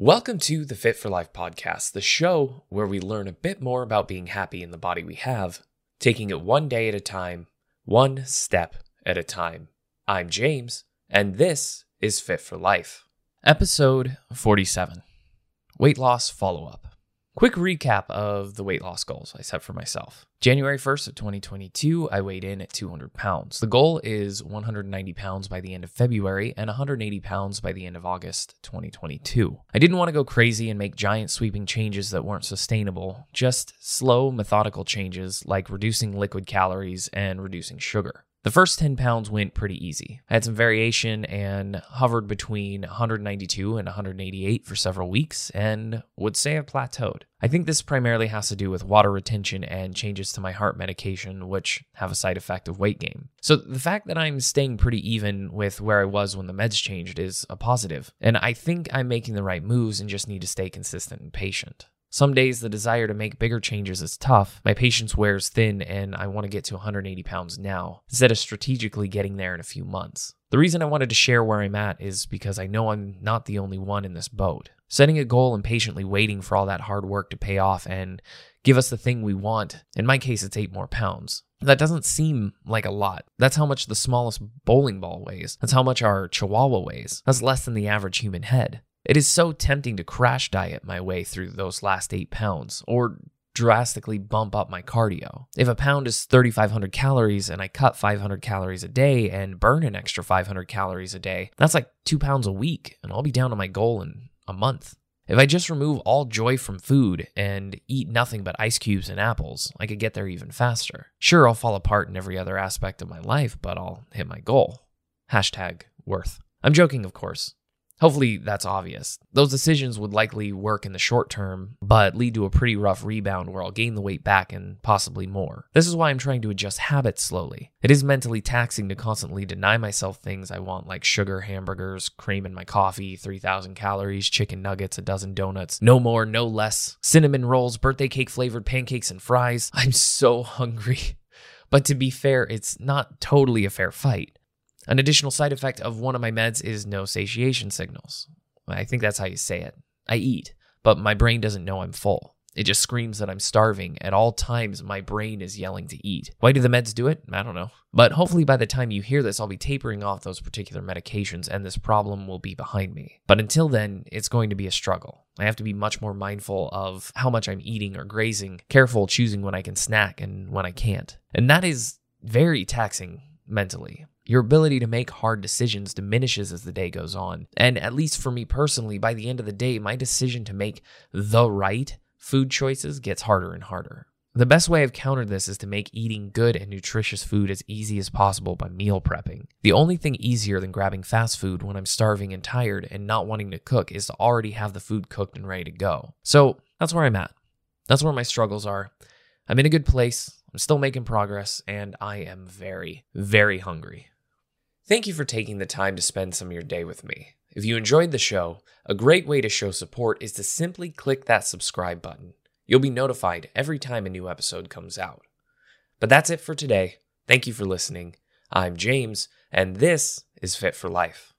Welcome to the Fit for Life podcast, the show where we learn a bit more about being happy in the body we have, taking it one day at a time, one step at a time. I'm James, and this is Fit for Life. Episode 47 Weight Loss Follow Up. Quick recap of the weight loss goals I set for myself. January 1st of 2022, I weighed in at 200 pounds. The goal is 190 pounds by the end of February and 180 pounds by the end of August 2022. I didn't want to go crazy and make giant sweeping changes that weren't sustainable, just slow, methodical changes like reducing liquid calories and reducing sugar. The first 10 pounds went pretty easy. I had some variation and hovered between 192 and 188 for several weeks and would say I plateaued. I think this primarily has to do with water retention and changes to my heart medication, which have a side effect of weight gain. So the fact that I'm staying pretty even with where I was when the meds changed is a positive, and I think I'm making the right moves and just need to stay consistent and patient. Some days the desire to make bigger changes is tough. My patience wears thin and I want to get to 180 pounds now, instead of strategically getting there in a few months. The reason I wanted to share where I'm at is because I know I'm not the only one in this boat. Setting a goal and patiently waiting for all that hard work to pay off and give us the thing we want, in my case, it's eight more pounds. That doesn't seem like a lot. That's how much the smallest bowling ball weighs. That's how much our chihuahua weighs. That's less than the average human head. It is so tempting to crash diet my way through those last eight pounds or drastically bump up my cardio. If a pound is 3,500 calories and I cut 500 calories a day and burn an extra 500 calories a day, that's like two pounds a week, and I'll be down to my goal in a month. If I just remove all joy from food and eat nothing but ice cubes and apples, I could get there even faster. Sure, I'll fall apart in every other aspect of my life, but I'll hit my goal. Hashtag worth. I'm joking, of course. Hopefully, that's obvious. Those decisions would likely work in the short term, but lead to a pretty rough rebound where I'll gain the weight back and possibly more. This is why I'm trying to adjust habits slowly. It is mentally taxing to constantly deny myself things I want, like sugar, hamburgers, cream in my coffee, 3,000 calories, chicken nuggets, a dozen donuts, no more, no less, cinnamon rolls, birthday cake flavored pancakes, and fries. I'm so hungry. But to be fair, it's not totally a fair fight. An additional side effect of one of my meds is no satiation signals. I think that's how you say it. I eat, but my brain doesn't know I'm full. It just screams that I'm starving. At all times, my brain is yelling to eat. Why do the meds do it? I don't know. But hopefully, by the time you hear this, I'll be tapering off those particular medications and this problem will be behind me. But until then, it's going to be a struggle. I have to be much more mindful of how much I'm eating or grazing, careful choosing when I can snack and when I can't. And that is very taxing mentally. Your ability to make hard decisions diminishes as the day goes on. And at least for me personally, by the end of the day, my decision to make the right food choices gets harder and harder. The best way I've countered this is to make eating good and nutritious food as easy as possible by meal prepping. The only thing easier than grabbing fast food when I'm starving and tired and not wanting to cook is to already have the food cooked and ready to go. So that's where I'm at. That's where my struggles are. I'm in a good place. I'm still making progress, and I am very, very hungry. Thank you for taking the time to spend some of your day with me. If you enjoyed the show, a great way to show support is to simply click that subscribe button. You'll be notified every time a new episode comes out. But that's it for today. Thank you for listening. I'm James, and this is Fit for Life.